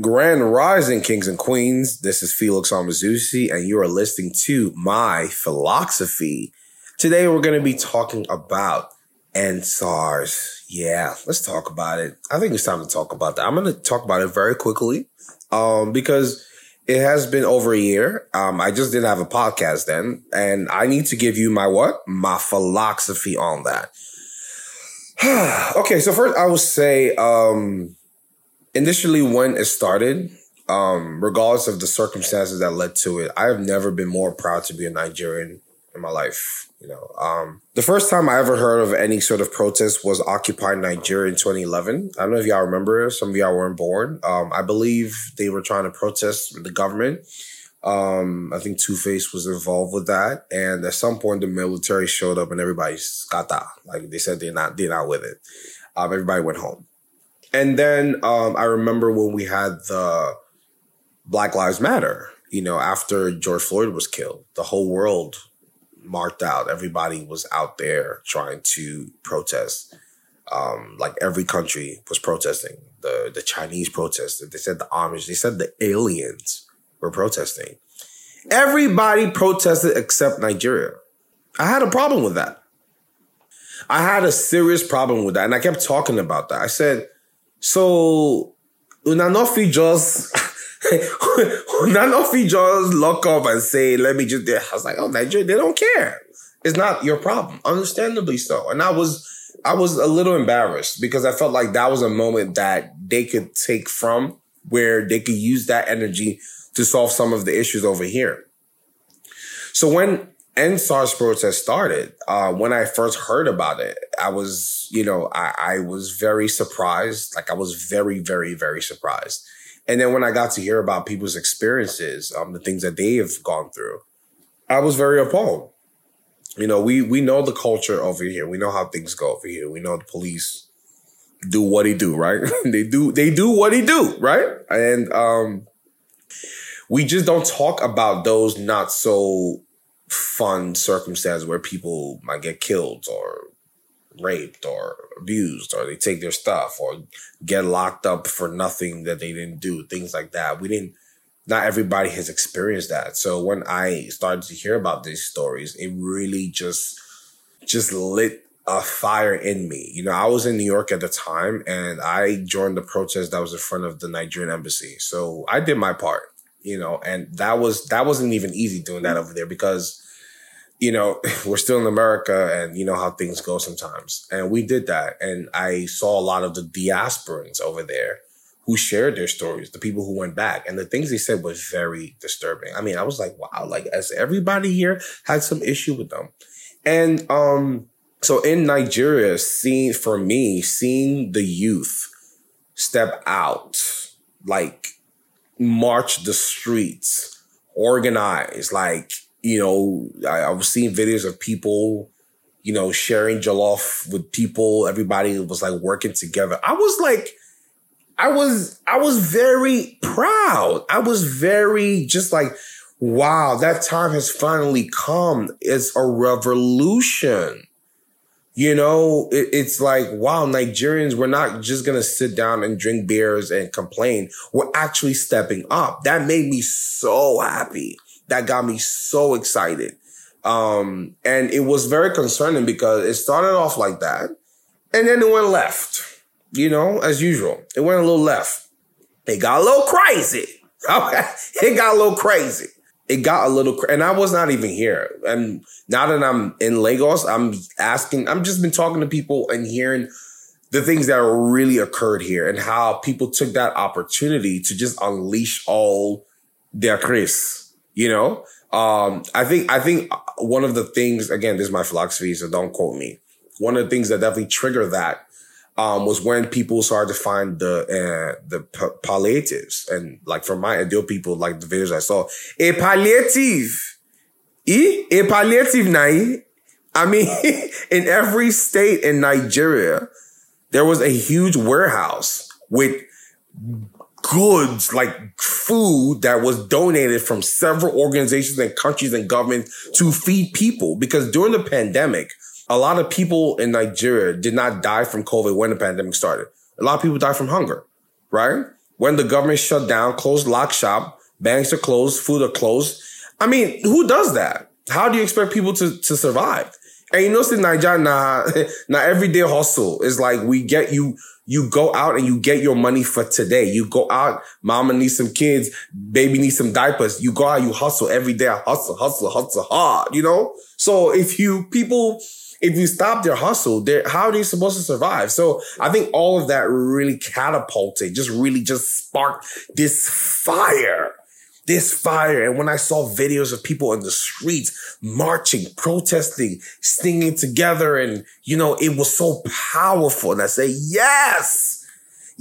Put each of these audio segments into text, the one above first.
Grand Rising Kings and Queens. This is Felix Amazusi, and you are listening to my Feloxofy. Today, we're going to be talking about EndSARS. Yeah, let's talk about it. I think it's time to talk about that. I'm going to talk about it very quickly um, because it has been over a year. Um, I just didn't have a podcast then, and I need to give you my what? My philosophy on that. okay, so first I will say, um, initially when it started, um, regardless of the circumstances that led to it, I have never been more proud to be a Nigerian in my life. You know, um, the first time I ever heard of any sort of protest was Occupy Nigeria in 2011. I don't know if y'all remember. Some of y'all weren't born. Um, I believe they were trying to protest the government. Um, I think Two Face was involved with that, and at some point the military showed up and everybody got that. Like they said, they're not, they're not with it. Um, everybody went home. And then um, I remember when we had the Black Lives Matter, you know, after George Floyd was killed, the whole world marked out. Everybody was out there trying to protest. Um, like every country was protesting. The the Chinese protested. They said the Amish. They said the aliens were protesting. Everybody protested except Nigeria. I had a problem with that. I had a serious problem with that, and I kept talking about that. I said, so una no just una no just lock up and say, let me just I was like, oh Nigeria, they don't care. It's not your problem. Understandably so. And I was I was a little embarrassed because I felt like that was a moment that they could take from where they could use that energy to solve some of the issues over here. So when EndSARS protest started, uh, when I first heard about it, I was, you know, I, I was very surprised. Like I was very, very, very surprised. And then when I got to hear about people's experiences, um, the things that they have gone through, I was very appalled. You know, we we know the culture over here. We know how things go over here. We know the police do what he do, right? they do they do what he do, right? And um we just don't talk about those not so fun circumstances where people might get killed or raped or abused or they take their stuff or get locked up for nothing that they didn't do things like that. We didn't not everybody has experienced that. So when i started to hear about these stories it really just just lit a fire in me. You know i was in new york at the time and i joined the protest that was in front of the nigerian embassy. So i did my part you know, and that was that wasn't even easy doing that mm. over there because, you know, we're still in America and you know how things go sometimes. And we did that. And I saw a lot of the diasporans over there who shared their stories, the people who went back. And the things they said was very disturbing. I mean, I was like, wow, like as everybody here had some issue with them. And um, so in Nigeria, seeing for me, seeing the youth step out, like march the streets, organize. Like, you know, I, I was seeing videos of people, you know, sharing jollof with people. Everybody was like working together. I was like, I was, I was very proud. I was very just like, wow, that time has finally come. It's a revolution. You know, it, it's like, wow, Nigerians, we're not just going to sit down and drink beers and complain. We're actually stepping up. That made me so happy. That got me so excited. Um, and it was very concerning because it started off like that and then it went left, you know, as usual. It went a little left. It got a little crazy. It got a little crazy it got a little, and I was not even here. And now that I'm in Lagos, I'm asking, I'm just been talking to people and hearing the things that really occurred here and how people took that opportunity to just unleash all their Chris, you know? Um, I think, I think one of the things, again, this is my philosophy, so don't quote me. One of the things that definitely triggered that um, was when people started to find the uh, the palliatives and like for my ideal people, like the videos I saw, a palliative, e a palliative nai. I mean, in every state in Nigeria, there was a huge warehouse with goods like food that was donated from several organizations and countries and governments to feed people because during the pandemic a lot of people in Nigeria did not die from COVID when the pandemic started. A lot of people died from hunger, right? when the government shut down, closed lock shop, banks are closed, food are closed. I mean, who does that? How do you expect people to, to survive? And you know, in Nigeria, nah, not everyday hustle is like we get you, you go out and you get your money for today. You go out, mama needs some kids, baby needs some diapers. You go out, you hustle every day, hustle, hustle, hustle hard, you know? So if you, people, if you stop their hustle, how are they supposed to survive? So I think all of that really catapulted, just really just sparked this fire this fire. And when I saw videos of people in the streets marching, protesting, singing together, and you know, it was so powerful. And I say, yes,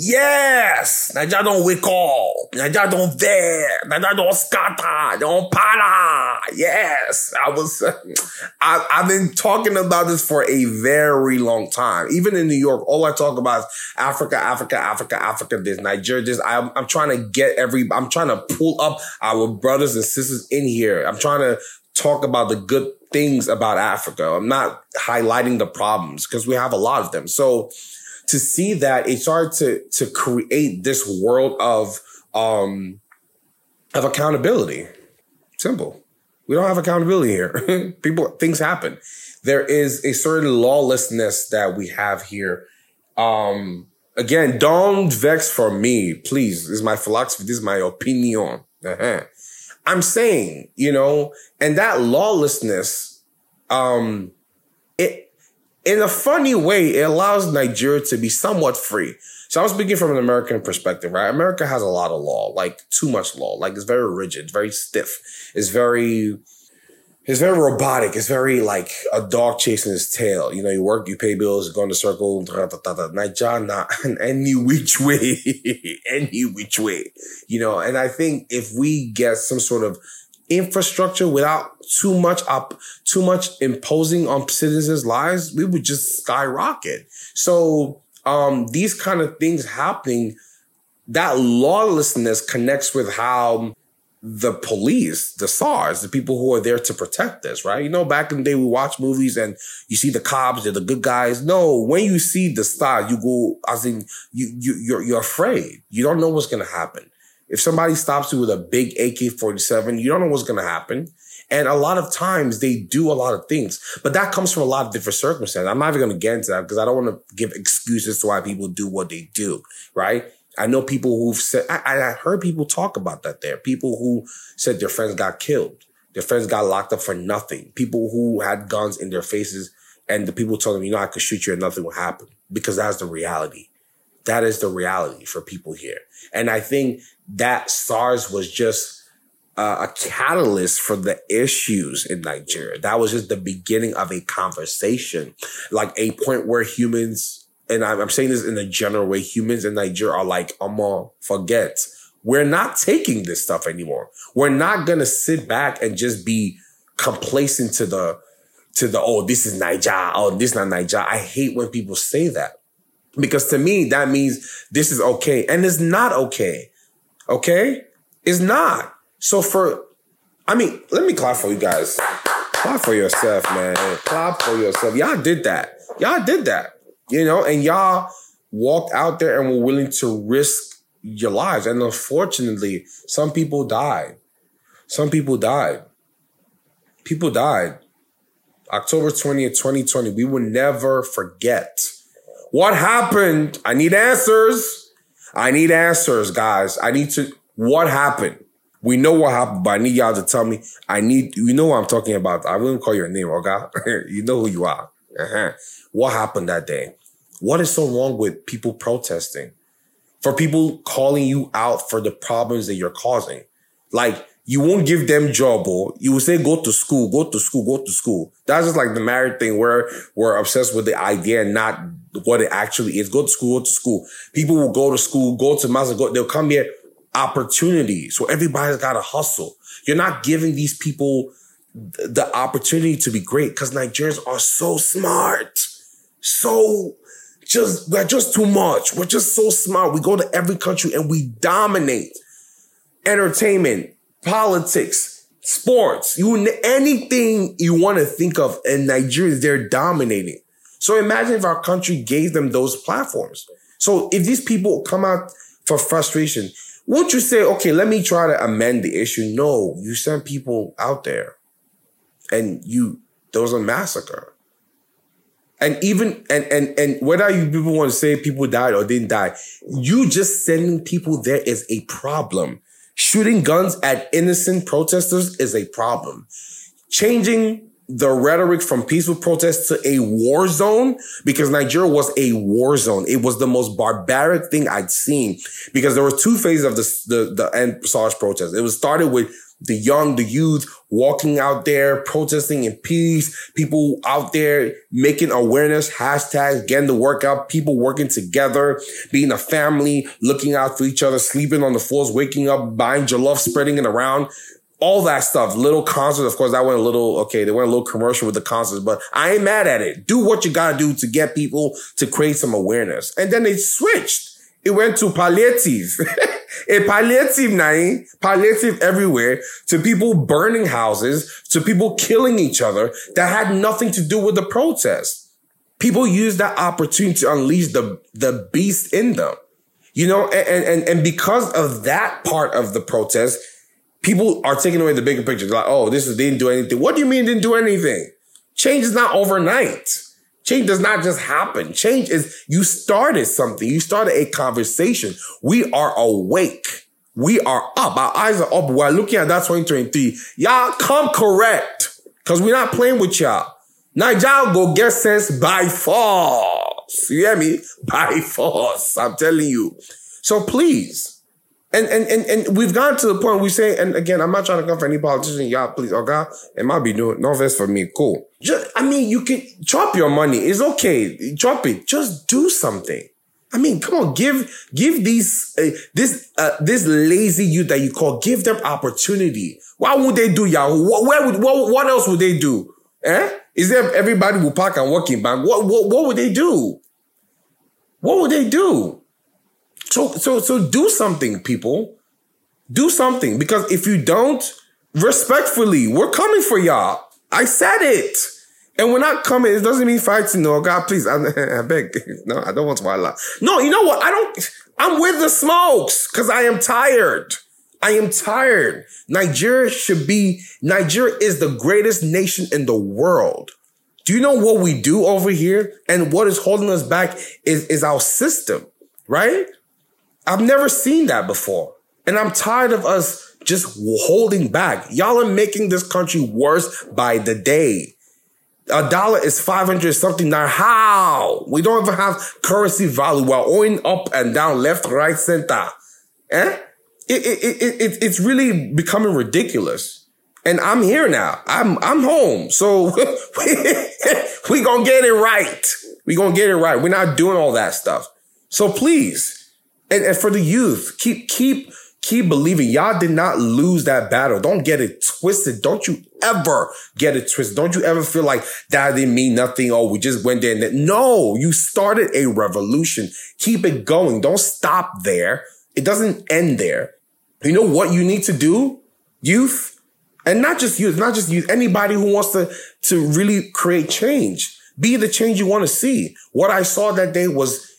Yes! Naija don't wake up. Naija don't there. Naija don't scatter. Don't para. Yes! I was, I, I've been talking about this for a very long time. Even in New York, all I talk about is Africa, Africa, Africa, Africa, this, Nigeria, this. I'm, I'm trying to get every, I'm trying to pull up our brothers and sisters in here. I'm trying to talk about the good things about Africa. I'm not highlighting the problems because we have a lot of them. So, to see that it started to to create this world of um of accountability. Simple. We don't have accountability here. People things happen. There is a certain lawlessness that we have here. Um again, don't vex for me, please. This is my philosophy, this is my opinion. Uh-huh. I'm saying, you know, and that lawlessness um it in a funny way, it allows Nigeria to be somewhat free. So I was speaking from an American perspective, right? America has a lot of law, like too much law. Like it's very rigid, very stiff. It's very, it's very robotic. It's very like a dog chasing his tail. You know, you work, you pay bills, go in the circle, Nigeria, not any which way, any which way, you know. And I think if we get some sort of infrastructure without too much up, too much imposing on citizens' lives, we would just skyrocket. So, um, these kind of things happening, that lawlessness connects with how the police, the SARS, the people who are there to protect us, right? You know, back in the day, we watch movies and you see the cops, they're the good guys. No, when you see the SARS, you go, as in, you, you, you're, you're afraid. You don't know what's going to happen. If somebody stops you with a big AK 47, you don't know what's going to happen. And a lot of times they do a lot of things, but that comes from a lot of different circumstances. I'm not even going to get into that because I don't want to give excuses to why people do what they do, right? I know people who've said, I, I heard people talk about that there. People who said their friends got killed. Their friends got locked up for nothing. People who had guns in their faces and the people told them, you know, I could shoot you and nothing will happen because that's the reality. That is the reality for people here. And I think that SARS was just uh, a catalyst for the issues in Nigeria. That was just the beginning of a conversation, like a point where humans, and I'm, I'm saying this in a general way, humans in Nigeria are like, I'm gonna forget. We're not taking this stuff anymore. We're not gonna sit back and just be complacent to the to the oh this is Niger oh this is not Niger. I hate when people say that because to me that means this is okay and it's not okay. Okay? It's not. So for, I mean, let me clap for you guys. Clap for yourself, man. Clap for yourself. Y'all did that. Y'all did that. You know, and y'all walked out there and were willing to risk your lives. And unfortunately, some people died. Some people died. People died. October 20th, 2020. We will never forget. What happened? I need answers. I need answers, guys. I need to, what happened? We know what happened, but I need y'all to tell me. I need, you know what I'm talking about. I wouldn't call your name, okay? you know who you are. Uh-huh. What happened that day? What is so wrong with people protesting? For people calling you out for the problems that you're causing? Like, you won't give them job or you will say go to school, go to school, go to school. That's just like the married thing where we're obsessed with the idea and not what it actually is. Go to school, go to school. People will go to school, go to master, go, they'll come here opportunity. So everybody's got to hustle. You're not giving these people the opportunity to be great because Nigerians are so smart. So just, we're just too much. We're just so smart. We go to every country and we dominate entertainment, politics, sports, you anything you want to think of in Nigeria, they're dominating. So imagine if our country gave them those platforms. So if these people come out for frustration. Won't you say, okay, let me try to amend the issue? No, you send people out there and you, there was a massacre. And even, and, and, and whether you people want to say people died or didn't die, you just sending people there is a problem. Shooting guns at innocent protesters is a problem. Changing the rhetoric from peaceful protests to a war zone because Nigeria was a war zone. It was the most barbaric thing I'd seen because there were two phases of the, the, the end SARS protest. It was started with the young, the youth walking out there, protesting in peace, people out there making awareness, hashtags, getting the workout, people working together, being a family, looking out for each other, sleeping on the floors, waking up, buying jollof, spreading it around all that stuff. Little concerts, of course, that went a little, okay, they went a little commercial with the concerts, but I ain't mad at it. Do what you gotta do to get people to create some awareness. And then they switched. It went to palliative. a palliative night, palliative everywhere, to people burning houses, to people killing each other that had nothing to do with the protest. People used that opportunity to unleash the, the beast in them. You know, and, and, and because of that part of the protest, people are taking away the bigger picture. They're like, oh, this is, they didn't do anything. What do you mean didn't do anything? Change is not overnight. Change does not just happen. Change is you started something. You started a conversation. We are awake. We are up. Our eyes are up. We're looking at that 2023. Y'all come correct. Cause we're not playing with y'all. Nigeria go get sense by force. You hear me? By force. I'm telling you. So please, and, and and and we've gone to the point we say, and again, I'm not trying to come for any politician, y'all, please, oh God, it might be doing no offense for me, cool. Just, I mean, you can drop your money. It's okay. Drop it. Just do something. I mean, come on, give give these uh, this uh, this lazy youth that you call, give them opportunity. Why would they do y'all? What, where would what, what else would they do? Eh? Is there everybody will park and walk in bank? What what what would they do? What would they do? So, so, so do something, people. Do something because if you don't, respectfully, we're coming for y'all. I said it. And we're not coming. It doesn't mean fighting. No, God, please. I, I beg. No, I don't want to lie. No, you know what? I don't. I'm with the smokes because I am tired. I am tired. Nigeria should be, Nigeria is the greatest nation in the world. Do you know what we do over here? And what is holding us back is, is our system, right? I've never seen that before. And I'm tired of us just holding back. Y'all are making this country worse by the day. A dollar is 500 something now. How? We don't even have currency value. We're owing up and down, left, right, center. Eh? It, it, it, it, it's really becoming ridiculous. And I'm here now. I'm, I'm home. So we gonna get it right. We gonna get it right. We're not doing all that stuff. So please, and, and for the youth, keep, keep, keep believing. Y'all did not lose that battle. Don't get it twisted. Don't you ever get it twisted. Don't you ever feel like that didn't mean nothing. Oh, we just went there and. No, you started a revolution. Keep it going. Don't stop there. It doesn't end there. You know what you need to do? Youth. And not just youth, not just youth, anybody who wants to, to really create change. Be the change you want to see. What I saw that day was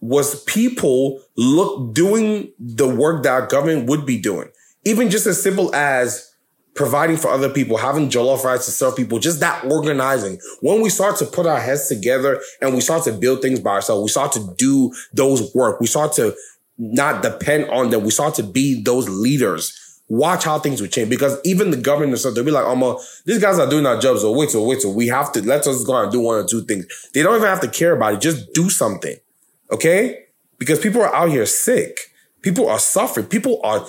was people look doing the work that our government would be doing. Even just as simple as providing for other people, having jollof rice to serve people, just that organizing. When we start to put our heads together and we start to build things by ourselves, we start to do those work. We start to not depend on them. We start to be those leaders. Watch how things will change because even the government stuff, they'll be like, oh, these guys are doing our jobs. So wait, so wait, so we have to let us go and do one or two things. They don't even have to care about it. Just do something. Okay? Because people are out here sick. People are suffering. People are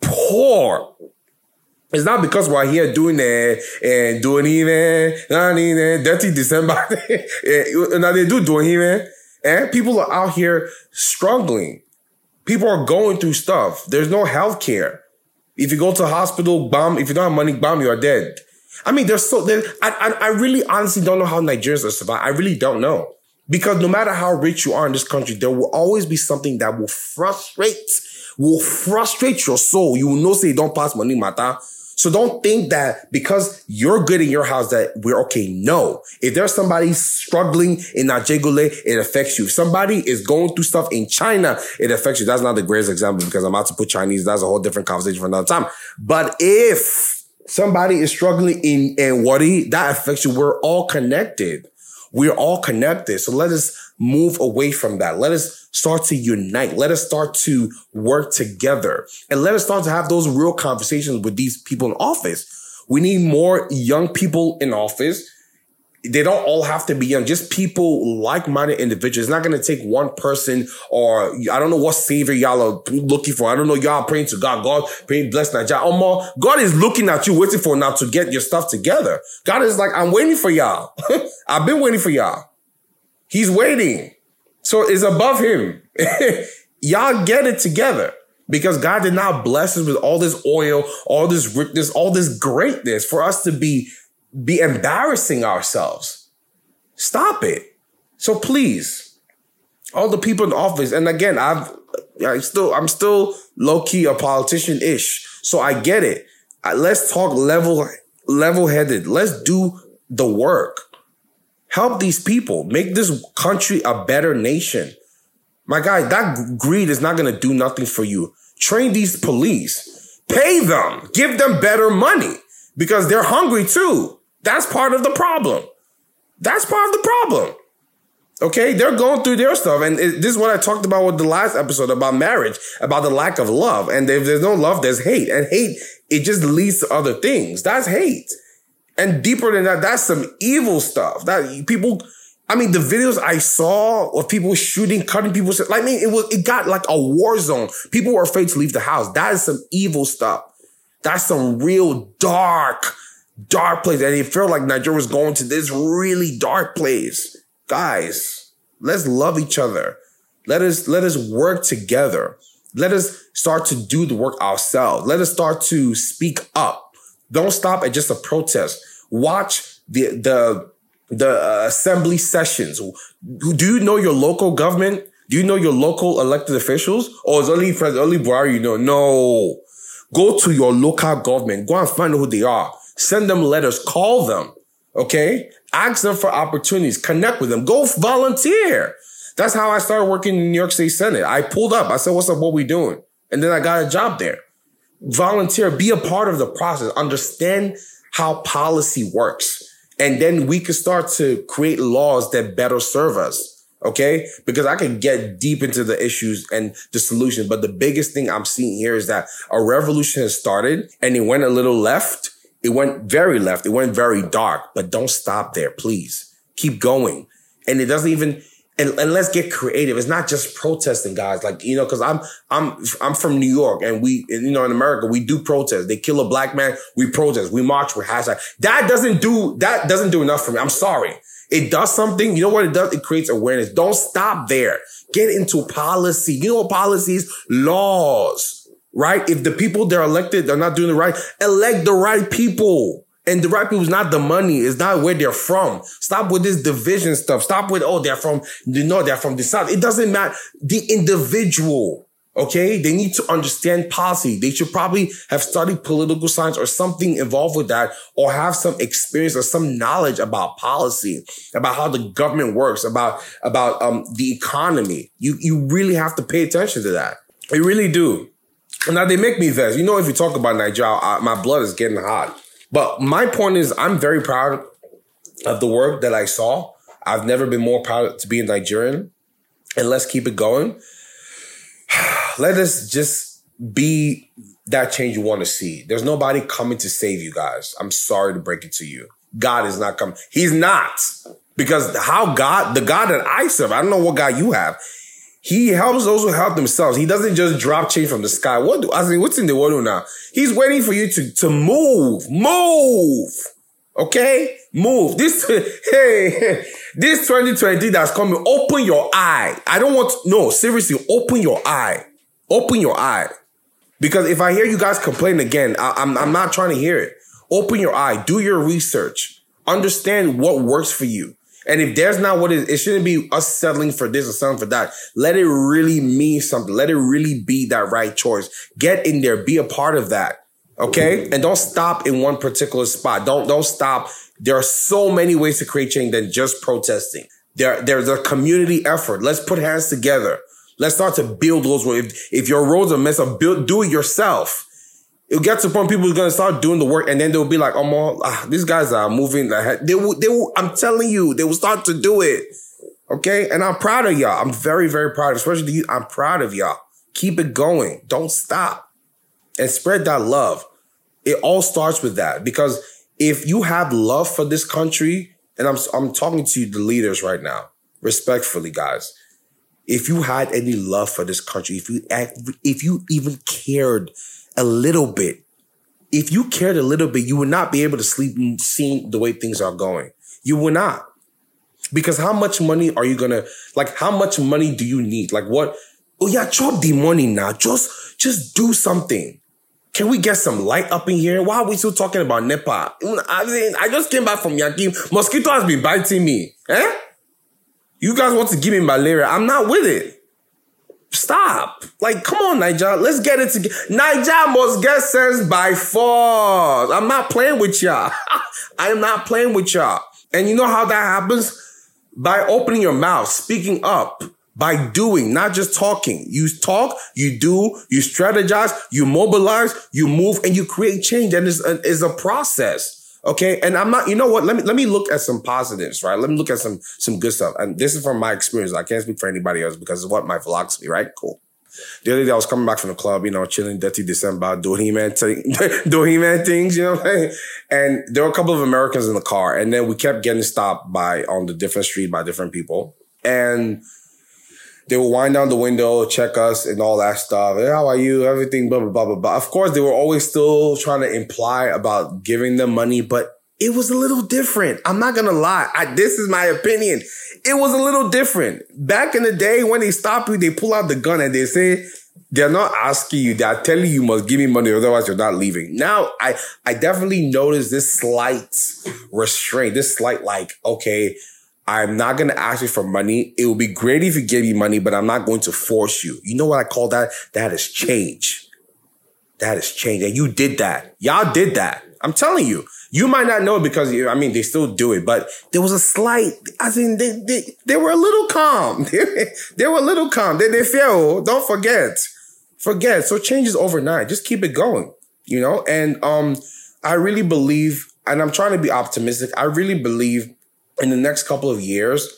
poor. It's not because we're here doing that and doing eh? even, eh? dirty December. Eh, now they do doing even. And people are out here struggling. People are going through stuff. There's no health care. If you go to hospital, bomb, if you don't have money, bomb, you are dead. I mean, there's so, there, I, I, I really honestly don't know how Nigerians are surviving. I really don't know. Because no matter how rich you are in this country, there will always be something that will frustrate, will frustrate your soul. You will know say don't pass money matter. So don't think that because you're good in your house that we're okay. No. If there's somebody struggling in Ajegunle, it affects you. If somebody is going through stuff in China, it affects you. That's not the greatest example because I'm about to put Chinese. That's a whole different conversation for another time. But if somebody is struggling in, in Warri, that affects you. We're all connected. We're all connected. So let us move away from that. Let us start to unite. Let us start to work together and let us start to have those real conversations with these people in office. We need more young people in office. They don't all have to be young, just people, like-minded individuals. It's not going to take one person or I don't know what savior y'all are looking for. I don't know. Y'all praying to God. God, praying, bless Nigeria. Omo, God is looking at you, waiting for now to get your stuff together. God is like, I'm waiting for y'all. I've been waiting for y'all. He's waiting. So it's above him. Y'all get it together because God did not bless us with all this oil, all this richness, all this greatness for us to be, be embarrassing ourselves. Stop it. So please, all the people in office, and again, I've, I still, I'm still low key a politician ish. So I get it. Let's talk level, level headed. Let's do the work. Help these people. Make this country a better nation. My guy, that greed is not going to do nothing for you. Train these police. Pay them. Give them better money because they're hungry too. That's part of the problem. That's part of the problem. Okay, they're going through their stuff, and it, this is what I talked about with the last episode about marriage, about the lack of love. And if there's no love, there's hate, and hate it just leads to other things. That's hate. And deeper than that, that's some evil stuff. That people, I mean, the videos I saw of people shooting, cutting people, like, I mean, it was, it got like a war zone. People were afraid to leave the house. That is some evil stuff. That's some real dark, dark place. And it felt like Nigeria was going to this really dark place. Guys, let's love each other. Let us, let us work together. Let us start to do the work ourselves. Let us start to speak up. Don't stop at just a protest. Watch the the the uh, assembly sessions. Do you know your local government? Do you know your local elected officials? Or is only President only Buhari you know? No. Go to your local government. Go and find out who they are. Send them letters. Call them. Okay? Ask them for opportunities. Connect with them. Go volunteer. That's how I started working in New York State Senate. I pulled up. I said, what's up? What we doing? And then I got a job there. Volunteer. Be a part of the process. Understand how policy works. And then we can start to create laws that better serve us. Okay. Because I can get deep into the issues and the solutions. But the biggest thing I'm seeing here is that a revolution has started and it went a little left. It went very left. It went very dark, but don't stop there, please. Keep going. And it doesn't even, and, and let's get creative. It's not just protesting, guys. Like, you know, cause I'm, I'm, I'm from New York and we, you know, in America, we do protest. They kill a black man. We protest. We march. We hashtag. That doesn't do, that doesn't do enough for me. I'm sorry. It does something. You know what it does? It creates awareness. Don't stop there. Get into policy. You know what policies? Laws, right? If the people they're elected, they're not doing the right, elect the right people. And the right people is not the money. It's not where they're from. Stop with this division stuff. Stop with, oh, they're from the north, they're from the south. It doesn't matter. The individual, okay? They need to understand policy. They should probably have studied political science or something involved with that or have some experience or some knowledge about policy, about how the government works, about, about, um, the economy. You, you really have to pay attention to that. You really do. Now they make me vest. You know, if you talk about Nigeria, I, my blood is getting hot. But my point is, I'm very proud of the work that I saw. I've never been more proud to be a Nigerian. And let's keep it going. Let us just be that change you want to see. There's nobody coming to save you guys. I'm sorry to break it to you. God is not coming. He's not. Because how God, the God that I serve, I don't know what God you have. He helps those who help themselves. He doesn't just drop change from the sky. What do I mean? What's in the world now? He's waiting for you to to move, move. Okay, move. This hey, this 2020 that's coming. Open your eye. I don't want no seriously. Open your eye. Open your eye. Because if I hear you guys complain again, I, I'm I'm not trying to hear it. Open your eye. Do your research. Understand what works for you. And if there's not what it, it shouldn't be us settling for this or settling for that. Let it really mean something. Let it really be that right choice. Get in there. Be a part of that. Okay? And don't stop in one particular spot. Don't don't stop. There are so many ways to create change than just protesting. There, there's a community effort. Let's put hands together. Let's start to build those roads. If, if your roads are messed up, build, do it yourself. It'll get to the point people are gonna start doing the work, and then they'll be like, "Oh, more, ah, these guys are moving." They will, they will. I'm telling you, they will start to do it. Okay, and I'm proud of y'all. I'm very, very proud, especially you. I'm proud of y'all. Keep it going. Don't stop, and spread that love. It all starts with that because if you have love for this country, and I'm I'm talking to you the leaders right now, respectfully, guys. If you had any love for this country, if you if you even cared a little bit. If you cared a little bit, you would not be able to sleep seeing the way things are going. You would not. Because how much money are you gonna like how much money do you need? Like what? Oh yeah, drop the money now. Just just do something. Can we get some light up in here? Why are we still talking about NEPA? I mean, I just came back from Yankee. Mosquito has been biting me. Eh? You guys want to give me malaria? I'm not with it. Stop. Like, come on, Niger. Let's get it together. Niger must get sense by force. I'm not playing with y'all. I am not playing with y'all. And you know how that happens? By opening your mouth, speaking up, by doing, not just talking. You talk, you do, you strategize, you mobilize, you move, and you create change. And it's a, it's a process. Okay. And I'm not, you know what? Let me, let me look at some positives, right? Let me look at some, some good stuff. And this is from my experience. I can't speak for anybody else because it's what my philosophy, right? Cool. The other day I was coming back from the club, you know, chilling, dirty December, doing He-Man, t- doing He-Man things, you know what I'm saying? And there were a couple of Americans in the car. And then we kept getting stopped by, on the different street by different people. And they would wind down the window, check us and all that stuff. Hey, how are you? Everything, blah, blah, blah, blah, blah. Of course, they were always still trying to imply about giving them money, but it was a little different. I'm not to lie. I, this is my opinion. It was a little different. Back in the day when they stop you, they pull out the gun and they say, they're not asking you. They're telling you, you must give me money, otherwise you're not leaving. Now, I, I definitely noticed this slight restraint, this slight like, okay, I'm not going to ask you for money. It would be great if you gave me money, but I'm not going to force you. You know what I call that? That is change. That is change. And you did that. Y'all did that. I'm telling you. You might not know it because, I mean, they still do it, but there was a slight, I mean, they, they, they were a little calm. they were a little calm. They, they feel, don't forget. Forget. So change is overnight. Just keep it going, you know? And, um, I really believe, and I'm trying to be optimistic. I really believe in the next couple of years,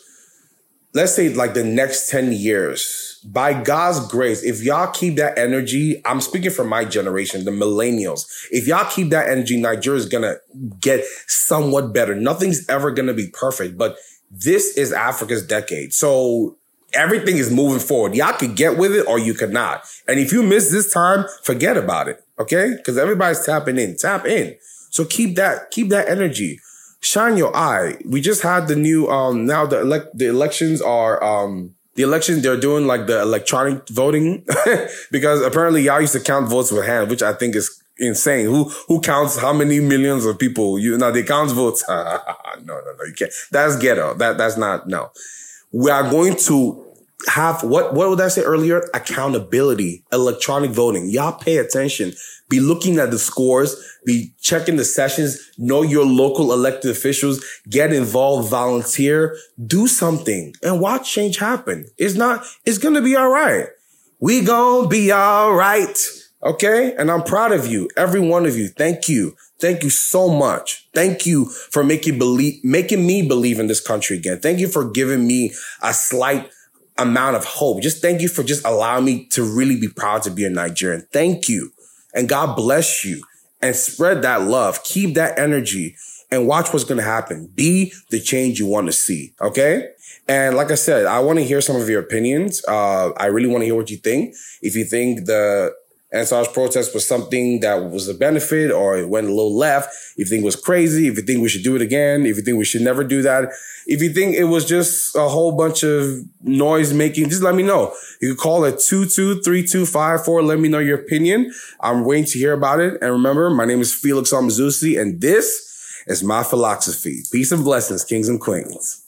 let's say like the next 10 years, by God's grace, if y'all keep that energy, I'm speaking for my generation, the millennials. If y'all keep that energy, Nigeria is gonna get somewhat better. Nothing's ever gonna be perfect, but this is Africa's decade. So everything is moving forward. Y'all could get with it or you could not. And if you miss this time, forget about it. Okay? Because everybody's tapping in. Tap in. So keep that, keep that energy shine your eye. We just had the new um now the elect the elections are um the elections they're doing like the electronic voting because apparently y'all used to count votes with hand, which I think is insane. Who who counts how many millions of people? You now they count votes. no, no, no, you can't. That's ghetto. That that's not no. We are going to have what what would I say earlier? Accountability, electronic voting. Y'all pay attention. Be looking at the scores, be checking the sessions, know your local elected officials, get involved, volunteer, do something and watch change happen. It's not, it's to be all right. We gonna be all right. Okay. And I'm proud of you. Every one of you. Thank you. Thank you so much. Thank you for making believe, making me believe in this country again. Thank you for giving me a slight amount of hope. Just thank you for just allowing me to really be proud to be a Nigerian. Thank you. And God bless you and spread that love. Keep that energy and watch what's going to happen. Be the change you want to see. Okay. And like I said, I want to hear some of your opinions. Uh, I really want to hear what you think. If you think the EndSARS protest was something that was a benefit or it went a little left, if you think it was crazy, if you think we should do it again, if you think we should never do that, if you think it was just a whole bunch of noise making, just let me know. You can call it 223254. Let me know your opinion. I'm waiting to hear about it. And remember, my name is Felix Almazusi and this is my Feloxofy. Peace and blessings, kings and queens.